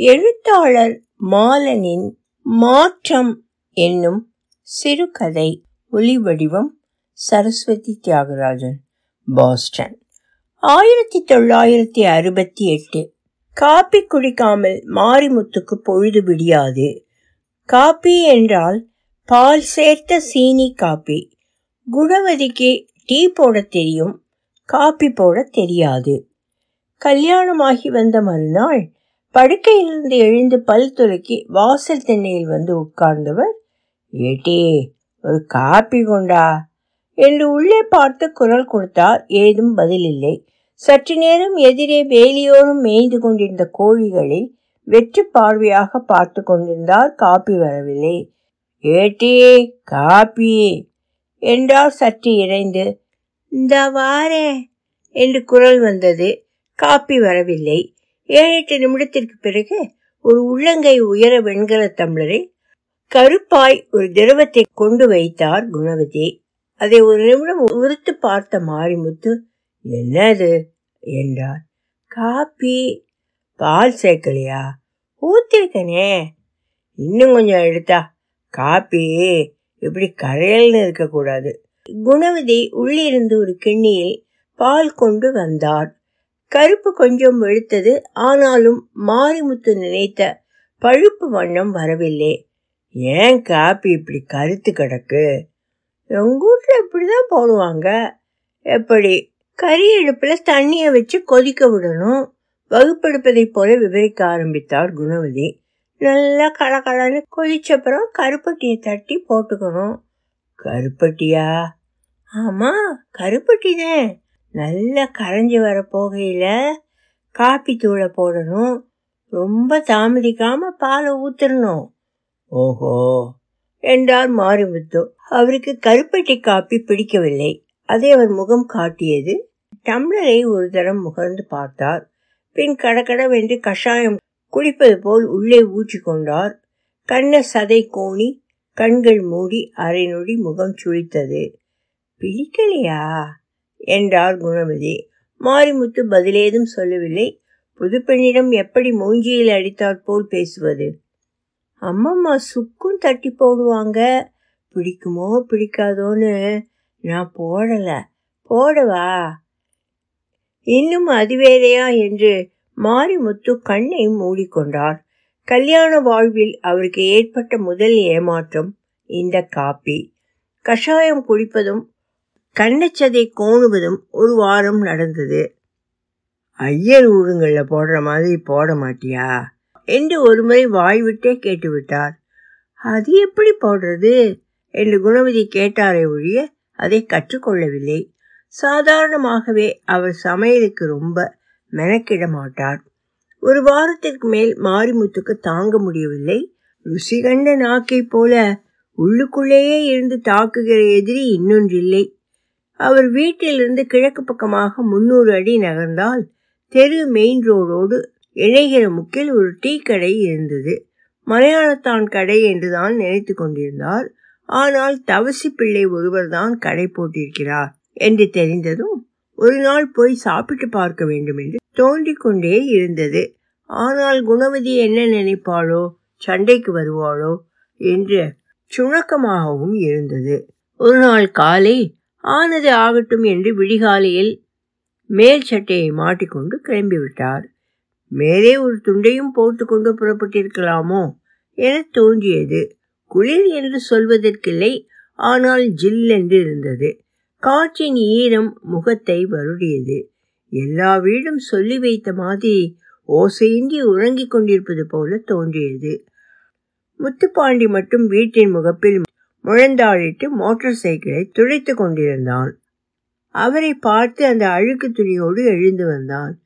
எழுத்தாளர் மாலனின் மாற்றம் என்னும் சிறுகதை ஒலிவடிவம் சரஸ்வதி தியாகராஜன் பாஸ்டன். ஆயிரத்தி தொள்ளாயிரத்தி அறுபத்தி எட்டு. காப்பி குடிக்காமல் மாரிமுத்துக்கு பொழுது விடியாது. காப்பி என்றால் பால் சேர்த்த சீனி காப்பி. குணவதிக்கு டீ போட தெரியும் காப்பி போட தெரியாது. கல்யாணமாகி வந்த மறுநாள் படுக்கையிலிருந்து எழுந்து பல் துலக்கி வாசல் திண்ணையில் வந்து உட்கார்ந்தவர் ஏட்டி ஒரு காப்பி கொண்டா? என்று உள்ளே பார்த்து குரல் கொடுத்தார். ஏதும் பதில் இல்லை. சற்று நேரம் எதிரே வேலியோரும் மேய்ந்து கொண்டிருந்த கோழிகளை வெற்றி பார்வையாக பார்த்து கொண்டிருந்தார். காப்பி வரவில்லை. ஏட்டி காப்பி என்றார். சற்று இறைந்து இந்த வாரே என்று குரல் வந்தது. காப்பி வரவில்லை. ஏழு எட்டு நிமிடத்திற்கு பிறகு ஒரு உள்ளங்கை உயர வெண்கல தம்ளரை கருப்பாய் ஒரு திரவத்தை கொண்டு வைத்தார் குணவதி. அதை ஒரு நிமிடம் உறுத்து பார்த்த மாரிமுத்து என்னது? என்றார். காப்பி. பால் சேர்க்கலையா? ஊத்திருக்கனே. இன்னும் கொஞ்சம் எடுத்தா? காப்பி. இப்படி கரையல்னு இருக்கக்கூடாது. குணவதி உள்ளிருந்து ஒரு கிண்ணியில் பால் கொண்டு வந்தார். கருப்பு கொஞ்சம் வெளுத்தது. ஆனாலும் மாரிமுத்து நினைத்த பழுப்பு வண்ணம் வரவில்லை. ஏன் காப்பி இப்படி கருத்து கிடக்கு? எங்கூட்டில் இப்படிதான் போடுவாங்க. எப்படி? கறி அடுப்பில் தண்ணியை வச்சு கொதிக்க விடணும். வகுப்பெடுப்பதைப் போல விவரிக்க ஆரம்பித்தார் குணவதி. நல்லா கலகலன்னு கொதிச்சப்புறம் கருப்பட்டியை தட்டி போட்டுக்கணும். கருப்பட்டியா? ஆமாம் கருப்பட்டி தான் நல்லா கரைஞ்சி வர போகையில் காப்பி தூளை போடணும். ரொம்ப தாமதிக்காம பாலை ஊத்துறணும் ஓஹோ. என்றார் மாரிமுத்து. அவருக்கு கருப்பட்டி காப்பி பிடிக்கவில்லை. அதை அவர் முகம் காட்டியது. டம்ளரை ஒரு தரம் முகர்ந்து பார்த்தார். பின் கடகடவென்று கஷாயம் குடிப்பது போல் உள்ளே ஊற்றி கொண்டார். கண்ண சதை கோணி கண்கள் மூடி அரை நொடி முகம் சுழித்தது. பிடிக்கலையா? என்றார் குணவதி. மாரிமுத்து பதிலேதும் சொல்லவில்லை. புதுப்பெண்ணிடம் எப்படி மூஞ்சியில் அடித்தாற் போல் பேசுவது? அம்மம்மா சுக்கும் தட்டி போடுவாங்க. பிடிக்குமோ பிடிக்காதோன்னு நான் போடலை. போடவா? இன்னும் அதுவேறையா என்று மாரிமுத்து கண்ணை மூடிக்கொண்டார். கல்யாண வாழ்வில் அவருக்கு ஏற்பட்ட முதல் ஏமாற்றம் இந்த காப்பி. கஷாயம் குடிப்பதும் கண்ணச்சதை கோணுவதும் ஒரு வாரம் நடந்தது. ஐயர் ஊருங்கள்ல போடுற மாதிரி போட மாட்டியா? என்று ஒருமுறை வாய்விட்டே கேட்டுவிட்டார். அது எப்படி போடுறது? என்று குணவதி கேட்டாரே ஒழிய அதை கற்றுக்கொள்ளவில்லை. சாதாரணமாகவே அவர் சமையலுக்கு ரொம்ப மெனக்கிட மாட்டார். ஒரு வாரத்திற்கு மேல் மாரிமுத்துக்கு தாங்க முடியவில்லை. ருசி கண்ட நாக்கை போல உள்ளுக்குள்ளேயே இருந்து தாக்குகிற எதிரி இன்னொன்றில்லை. அவர் வீட்டிலிருந்து கிழக்கு பக்கமாக முன்னூறு அடி நகர்ந்தால் தெரு மெயின் ரோடோடு இணைகிற முக்கில் ஒரு டீ கடை இருந்தது. மலையாளத்தான் கடை என்றுதான் நினைத்து கொண்டிருந்தார். ஆனால் தவசி பிள்ளை ஒருவர் தான் கடை போட்டிருக்கிறார் என்று தெரிந்ததும் ஒரு நாள் போய் சாப்பிட்டு பார்க்க வேண்டும் என்று தோண்டிக் கொண்டே இருந்தது. ஆனால் குணவதி என்ன நினைப்பாளோ? சண்டைக்கு வருவாளோ? என்று சுணக்கமாகவும் இருந்தது. ஒரு நாள் காலை ஆனது ஆகட்டும் என்று விடிகாலையில் மேல் சட்டையை மாட்டிக்கொண்டு கிளம்பிவிட்டார். மேலே ஒரு துண்டையும் போட்டுக்கொண்டு புறப்பட்டிருக்கலாமோ என தோன்றியது. குளிர் என்று சொல்வதற்கில்லை ஆனால் ஜில் என்று இருந்தது. காற்றின் ஈரம் முகத்தை வருடியது. எல்லா வீடும் சொல்லி வைத்த மாதிரி ஓசையின்றி உறங்கிக் கொண்டிருப்பது போல தோன்றியது. முத்துப்பாண்டி மட்டும் வீட்டின் முகப்பில் முழந்தாளிட்டு மோட்டார் சைக்கிளை துடைத்து கொண்டிருந்தான். அவரை பார்த்து அந்த அழுக்கு துணியோடு எழுந்து வந்தான்.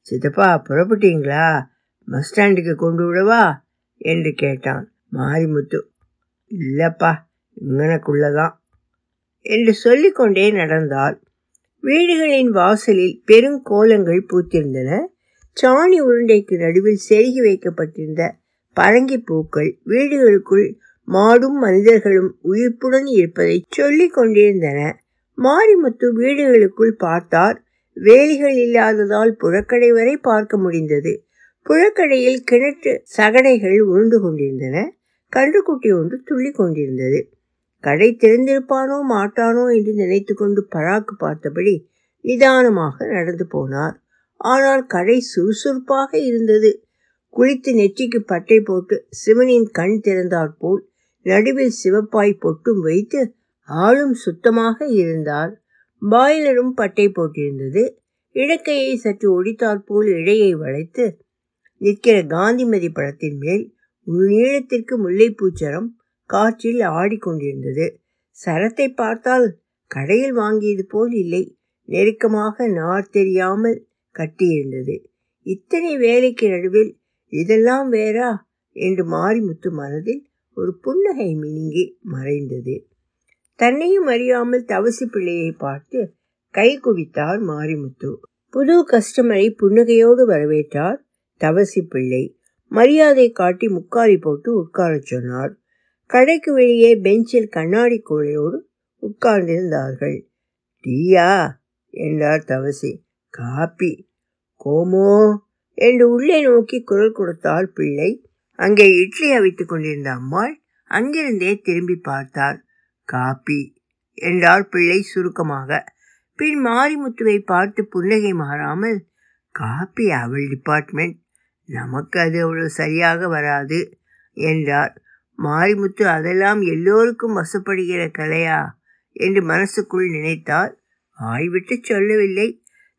சித்தப்பா புறப்பட்டீங்களா? பஸ் ஸ்டாண்டுக்கு கொண்டு விடவா? என்று கேட்டான் மாரிமுத்து. இல்லப்பா இங்கனக்குள்ளதான் என்று சொல்லிக்கொண்டே நடந்தால் வீடுகளின் வாசலில் பெருங்கோலங்கள் பூத்திருந்தன. சாணி உருண்டைக்கு நடுவில் செருகி வைக்கப்பட்டிருந்த பரங்கி பூக்கள் வீடுகளுக்குள் மாடும் மனிதர்களும் உயிர்ப்புடன் இருப்பதை சொல்லிக் கொண்டிருந்தன. மாரிமுத்து வீடுகளுக்குள் பார்த்தார். வேலிகள் இல்லாததால் புழக்கடை வரை பார்க்க முடிந்தது. புழக்கடையில் கிணற்று சகடைகள் உருண்டு கொண்டிருந்தன. கன்றுக்குட்டி ஒன்று துள்ளி கொண்டிருந்தது. கடை திறந்திருப்பானோ மாட்டானோ? என்று நினைத்து கொண்டு பராக்கு பார்த்தபடி நிதானமாக நடந்து போனார். ஆனால் கடை சுறுசுறுப்பாக இருந்தது. குளித்து நெற்றிக்கு பட்டை போட்டு சிவனின் கண் திறந்தாற்போல் நடுவில் சிவப்பாய் பொட்டும் வைத்து ஆளும் சுத்தமாக இருந்தார் பாய்லரும் பட்டை போட்டிருந்தது. இழக்கையை சற்று ஒடித்தாற்போல் இழையை வளைத்து நிற்கிற காந்திமதி படத்தின் மேல் நீளத்திற்கு முல்லைப்பூச்சரம் காற்றில் ஆடிக்கொண்டிருந்தது சரத்தை பார்த்தால் கடையில் வாங்கியது போல் இல்லை. நெருக்கமாக நார் தெரியாமல் கட்டியிருந்தது. இத்தனை வேலைக்கு நடுவில் இதெல்லாம் வேறா? என்று மாரிமுத்து மனதில் ஒரு புன்னகை மினுங்கி மறைந்தது. தன்னையும் அறியாமல் தவசி பிள்ளையை பார்த்து கை குவித்தார் மாரிமுத்து. புது கஸ்டமரை புன்னகையோடு வரவேற்றார் தவசி பிள்ளை. மரியாதை காட்டி முக்காலி போட்டு உட்காரச் சொன்னார். கடைக்கு வெளியே பெஞ்சில் கண்ணாடி கூடையோடு உட்கார்ந்திருந்தார்கள். டீயா? என்றார் தவசி. காப்பி. கோமோ? என்று உள்ளே நோக்கி குரல் கொடுத்தார் பிள்ளை. அங்கே இட்லி அவித்துக் கொண்டிருந்த அம்மாள் அங்கிருந்தே திரும்பி பார்த்தார் காப்பி என்றார் பிள்ளை சுருக்கமாக. பின் மாரிமுத்துவை பார்த்து புன்னகை மாறாமல் காப்பி அவள் டிபார்ட்மெண்ட் நமக்கு அது அவ்வளோ சரியாக வராது என்றார். மாரிமுத்து அதெல்லாம் எல்லோருக்கும் வசப்படுகிற கலையா? என்று மனசுக்குள் நினைத்தார் ஆய்விட்டு சொல்லவில்லை.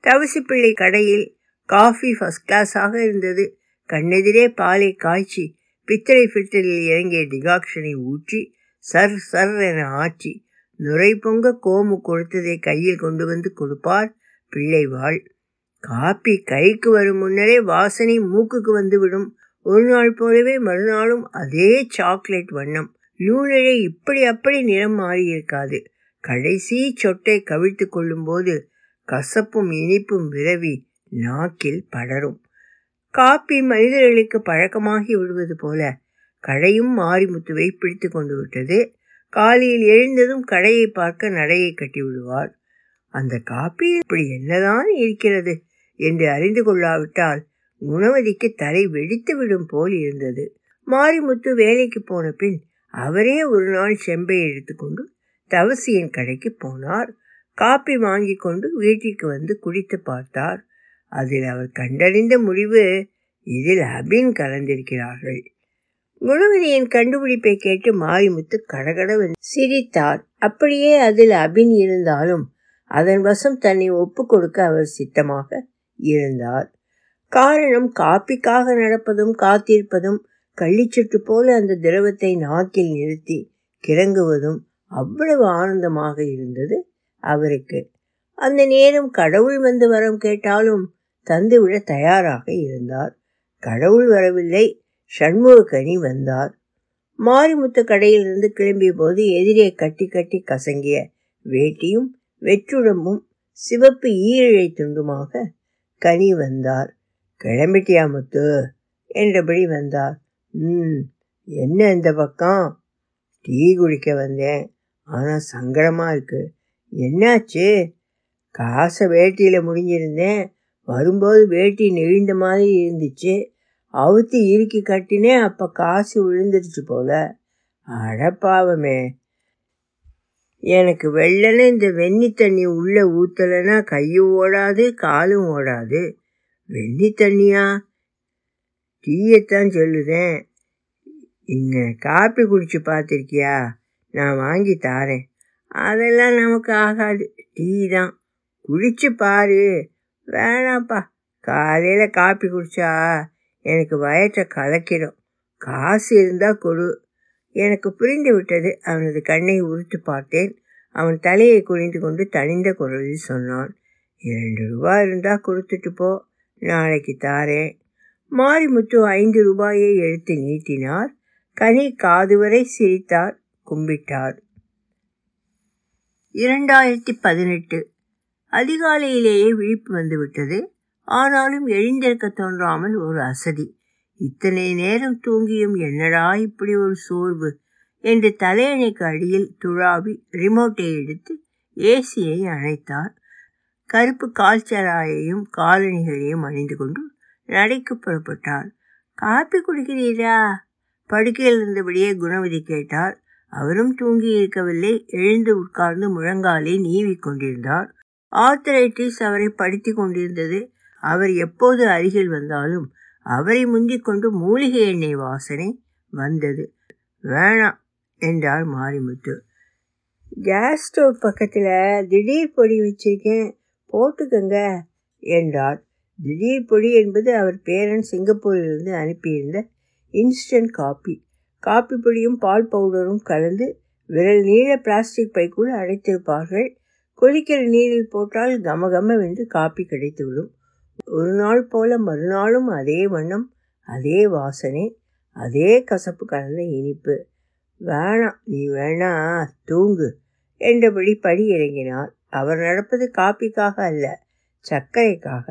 தவசி பிள்ளை கடையில் காஃபி ஃபர்ஸ்ட் கிளாஸாக இருந்தது. கண்ணெதிரே பாலை காய்ச்சி பித்தளை ஃபில்டரில் இறங்கிய டிகாக்ஷனை ஊற்றி சர் சர் என ஆற்றி நுரை பொங்க கோமு கொடுத்ததை கையில் கொண்டு வந்து கொடுப்பார் பிள்ளைவாள் காப்பி கைக்கு வரும் முன்னரே வாசனை மூக்குக்கு வந்துவிடும். ஒரு நாள் போலவே மறுநாளும் அதே சாக்லேட் வண்ணம். நூலிழை இப்படி அப்படி நிறம் மாறியிருக்காது. கடைசி சொட்டை கவிழ்த்து கொள்ளும்போது கசப்பும் இனிப்பும் விரவி நாக்கில் படரும். காப்பி மனிதர்களுக்கு பழக்கமாகி விடுவது போல கடையும் மாரிமுத்துவை பிடித்து கொண்டு விட்டது. காலையில் எழுந்ததும் கடையை பார்க்க நடையை கட்டி விடுவார். அந்த காப்பியில் இப்படி என்னதான் இருக்கிறது என்று அறிந்து கொள்ளாவிட்டால் குணவதிக்கு தலை வெடித்து விடும் போல் இருந்தது. மாரிமுத்து வேலைக்கு போன பின் அவரே ஒரு நாள் செம்பை எடுத்துக்கொண்டு தவசியின் கடைக்கு போனார். காப்பி வாங்கி கொண்டு வீட்டிற்கு வந்து குடித்து பார்த்தார். அதில் அவர் கண்டறிந்த முடிவு இதில் அபின் கலந்திருக்கிறார்கள். குணவதியின் கண்டுபிடிப்பை கேட்டு மாரிமுத்து கடகடவென்று சிரித்தார். அப்படியே அதில் அபின் இருந்தாலும் அதன் வசம் தன்னை ஒப்பு கொடுக்க அவர் சித்தமாக இருந்தார். காரணம் காப்பிக்காக நடப்பதும் காத்திருப்பதும் கள்ளிச்சுட்டு போல அந்த திரவத்தை நாக்கில் நிறுத்தி கிறங்குவதும் அவ்வளவு ஆனந்தமாக இருந்தது அவருக்கு. அந்த நேரம் கடவுள் வந்து வரம் கேட்டாலும் தந்துவிட தயாராக இருந்தார். கடவுள் வரவில்லை. சண்முகக்கனி வந்தார். மாரிமுத்து கடையிலிருந்து கிளம்பிய போது எதிரே கட்டி கட்டி கசங்கிய வேட்டியும் வெற்றுடம்பும் சிவப்பு ஈரழை துண்டுமாக கனி வந்தார். கிளம்பிட்டியா முத்து? என்றபடி வந்தார். ம் என்ன இந்த பக்கம்? டீ குடிக்க வந்தேன். ஆனால் சங்கடமாக இருக்கு. என்னாச்சு? காசை வேட்டியில் முடிஞ்சிருந்தேன் வரும்போது வேட்டி நெழிந்த மாதிரி இருந்துச்சு. அவுத்து இறுக்கி கட்டினேன் அப்போ காசு விழுந்துருச்சு போல. அடப்பாவமே எனக்கு வெள்ளன இந்த வெந்நி தண்ணி உள்ளே ஊற்றலைன்னா கையும் ஓடாது காலும் ஓடாது. வெந்நி தண்ணியா? டீயைத்தான் சொல்லுதேன். இங்கே காப்பி குடிச்சு பார்த்துருக்கியா நான் வாங்கி தாரேன். அதெல்லாம் நமக்கு ஆகாது. டீ தான். குடிச்சு பாரு. வேணாம்ப்பா. காலையில் காப்பி குடிச்சா எனக்கு வயற்றை கலக்கிடும். காசு இருந்தால் கொடு. எனக்கு புரிந்து விட்டது. அவனது கண்ணை உறுத்து பார்த்தேன். அவன் தலையை குனிந்து கொண்டு தனிந்த குரலில் சொன்னான் இரண்டு ரூபாய் இருந்தால் கொடுத்துட்டு போ. நாளைக்கு தாரேன். மாரிமுத்து ஐந்து ரூபாயை எடுத்து நீட்டினார். கனி காது வரை சிரித்தார் கும்பிட்டார். இரண்டாயிரத்தி பதினெட்டு. அதிகாலையிலேயே விழிப்பு வந்துவிட்டது. ஆனாலும் எழுந்திருக்க தோன்றாமல் ஒரு அசதி. இத்தனை நேரம் தூங்கியும் என்னடா இப்படி ஒரு சோர்வு என்று தலையணைக்கு அடியில் துழாவி ரிமோட்டை எடுத்து ஏசியை அணைத்தார். கருப்பு கால்ச்சராயையும் காலணிகளையும் அணிந்து கொண்டு நடைக்கு புறப்பட்டார். காப்பி குடிக்கிறீரா? படுக்கையில் இருந்தபடியே குணவதி கேட்டார். அவரும் தூங்கி இருக்கவில்லை. எழுந்து உட்கார்ந்து முழங்காலை நீவி கொண்டிருந்தார். ஆர்த்தரைட்டிஸ் அவரை படித்து கொண்டிருந்தது. அவர் எப்போது அருகில் வந்தாலும் அவரை முந்திக் கொண்டு மூலிகை எண்ணெய் வாசனை வந்தது. வேணாம் என்றார் மாரிமுத்து. கேஸ் ஸ்டவ் பக்கத்தில் திடீர் பொடி வச்சிருக்கேன் போட்டுக்கங்க என்றார். திடீர் பொடி என்பது அவர் பேரன் சிங்கப்பூரிலிருந்து அனுப்பியிருந்த இன்ஸ்டன்ட் காப்பி காப்பி பொடியும் பால் பவுடரும் கலந்து விரல் நீள பிளாஸ்டிக் பைக்குள் அடைத்திருப்பார்கள். கொதிக்கிற நீரில் போட்டால் கமகமவென்று காப்பி கிடைத்துவிடும். ஒரு நாள் போல மறுநாளும் அதே வண்ணம் அதே வாசனை அதே கசப்பு கலந்த இனிப்பு. வேணாம் நீ வேணா தூங்கு என்றபடி படி இறங்கினார். அவர் நடப்பது காப்பிக்காக அல்ல சர்க்கரைக்காக.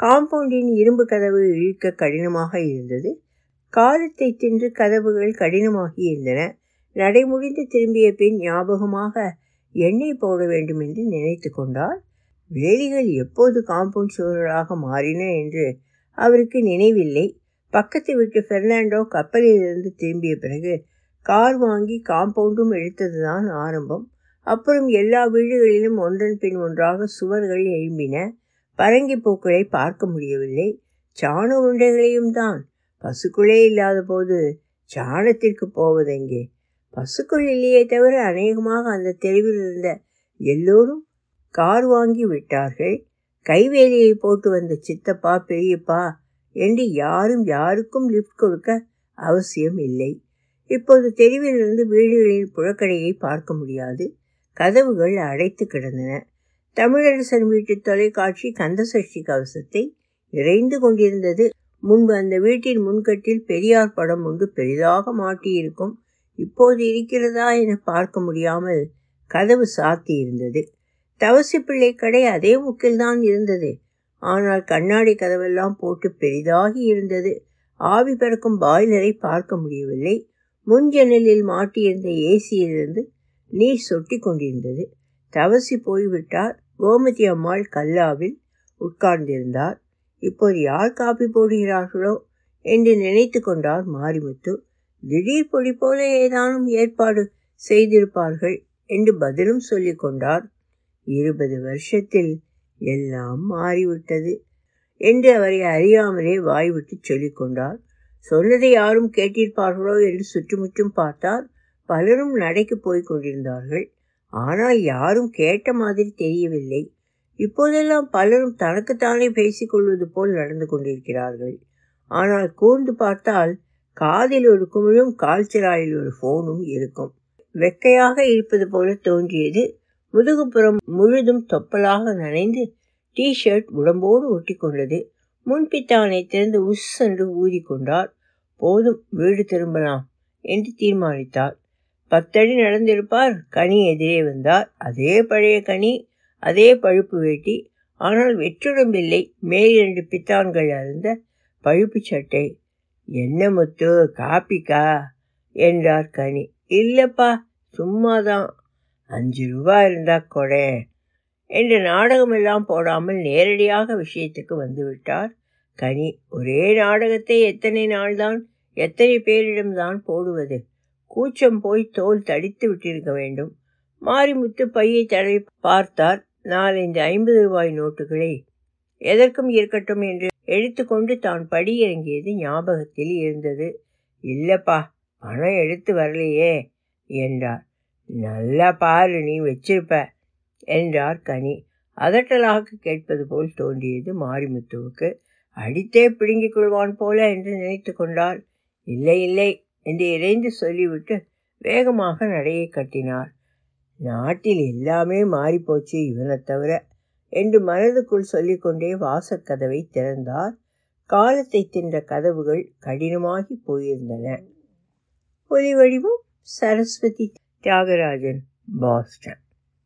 காம்பவுண்டின் இரும்பு கதவு இழுக்க கடினமாக இருந்தது. காலத்தை தின்று கதவுகள் கடினமாகி இருந்தன. நடைமுடிந்து திரும்பிய பின் ஞாபகமாக எண்ணெய் போட வேண்டும் என்று நினைத்து கொண்டார் வேலிகள் எப்போது காம்பவுண்ட் சுவர்களாக மாறின என்று அவருக்கு நினைவில்லை. பக்கத்து வீட்டு பெர்னாண்டோ கப்பலிலிருந்து திரும்பிய பிறகு கார் வாங்கி காம்பவுண்டும் எடுத்ததுதான் ஆரம்பம். அப்புறம் எல்லா வீடுகளிலும் ஒன்றன் பின் ஒன்றாக சுவர்கள் எழும்பின. பரங்கி பூக்களை பார்க்க முடியவில்லை. சாண உண்டைகளையும் தான். பசுக்குளே இல்லாத போது சாணத்திற்கு போவதெங்கே? பசுக்கள் இல்லையே தவிர அநேகமாக அந்த தெருவில் இருந்த எல்லோரும் கார் வாங்கி விட்டார்கள். கைவேலியை போட்டு வந்த சித்தப்பா பெரியப்பா என்று யாரும் யாருக்கும் லிஃப்ட் கொடுக்க அவசியம் இல்லை. இப்போது தெருவிலிருந்து வீடுகளின் புழக்கடையை பார்க்க முடியாது. கதவுகள் அடைத்து கிடந்தன. தமிழரசன் வீட்டு தொலைக்காட்சி கந்தசஷ்டி கவசத்தை இறைந்து கொண்டிருந்தது. முன்பு அந்த வீட்டின் முன்கட்டில் பெரியார் படம் ஒன்று பெரிதாக மாட்டியிருக்கும். இப்போது இருக்கிறதா என பார்க்க முடியாமல் கதவு சாத்தி இருந்தது தவசி பிள்ளை கடை அதே முக்கில்தான் இருந்தது. ஆனால் கண்ணாடி கதவெல்லாம் போட்டு பெரிதாகி இருந்தது. ஆவி பறக்கும் பாய்லரை பார்க்க முடியவில்லை. முன் ஜன்னலில் மாட்டியிருந்த ஏசியிலிருந்து நீர் சொட்டி கொண்டிருந்தது. தவசி போய்விட்டார். கோமதி அம்மாள் கல்லாவில் உட்கார்ந்திருந்தார். இப்போது யார் காப்பி போடுகிறார்களோ? என்று நினைத்து கொண்டார் மாரிமுத்து. திடீர் பொடி போல ஏதானும் ஏற்பாடு செய்திருப்பார்கள் என்று பதிலும் சொல்லிக் கொண்டார். இருபது வருஷத்தில் எல்லாம் மாறிவிட்டது என்று அவரை அறியாமலே வாய்விட்டு சொல்லிக் கொண்டார். சொன்னதை யாரும் கேட்டிருப்பார்களோ என்று சுற்றுமுற்றும் பார்த்தார். பலரும் நடைக்கு போய்க் கொண்டிருந்தார்கள். ஆனால் யாரும் கேட்ட மாதிரி தெரியவில்லை. இப்போதெல்லாம் பலரும் தனக்குத்தானே பேசிக்கொள்வது போல் நடந்து கொண்டிருக்கிறார்கள். ஆனால் கூர்ந்து பார்த்தால் காதில் ஒரு குமிழும் கால்ச்சிராயில் ஒரு ஃபோனும் இருக்கும். வெக்கையாக இருப்பது போல தோன்றியது. முதுகுப்புறம் முழுதும் தொப்பலாக நனைந்து டி ஷர்ட் உடம்போடு ஒட்டி கொண்டது முன்பித்தானை திறந்து உஸ் என்று ஊதிக்கொண்டார். போதும் வீடு திரும்பலாம் என்று தீர்மானித்தார். பத்தடி நடந்திருப்பார் கனி எதிரே வந்தார். அதே பழைய கனி அதே பழுப்பு வேட்டி. ஆனால் வெற்றுடம்பில்லை மேல் இரண்டு பித்தான்கள் அறிந்த பழுப்பு சட்டை. என்ன முத்து காப்பிக்கா? என்றார் கனி. இல்லப்பா சும்மாதான். அஞ்சு ரூபா இருந்தா கொடே என்ற நாடகமெல்லாம் போடாமல் நேரடியாக விஷயத்துக்கு வந்துவிட்டார். கனி ஒரே நாடகத்தை எத்தனை நாள்தான் எத்தனை பேரிடம்தான் போடுவது? கூச்சம் போய் தோல் தடித்து விட்டிருக்க வேண்டும். மாரிமுத்து பையை தடவி பார்த்தார். நாலஞ்சு ஐம்பது ரூபாய் நோட்டுகளை. எதற்கும் இருக்கட்டும் என்று எடுத்துக்கொண்டு தான் படி இறங்கியது ஞாபகத்தில் இருந்தது. இல்லப்பா பணம் எடுத்து வரலையே என்றார். நல்லா பாரு நீ வச்சிருப்ப என்றார் கனி. அதட்டலாக கேட்பது போல் தோன்றியது மாரிமுத்துவுக்கு. அடித்தே பிடுங்கிக் கொள்வான் போல என்று நினைத்து கொண்டார் இல்லை இல்லை என்று இறைந்து சொல்லிவிட்டு வேகமாக நடையை கட்டினார். நாட்டில் எல்லாமே மாறிப்போச்சு இவனை தவிர என்று மனதுக்குள் சொல்லிக்கொண்டே வாசக்கதவை திறந்தார். காலத்தை தின்ற கதவுகள் கடினமாகி போயிருந்தன. ஒலி வடிவம் சரஸ்வதி தியாகராஜன் பாஸ்டன்.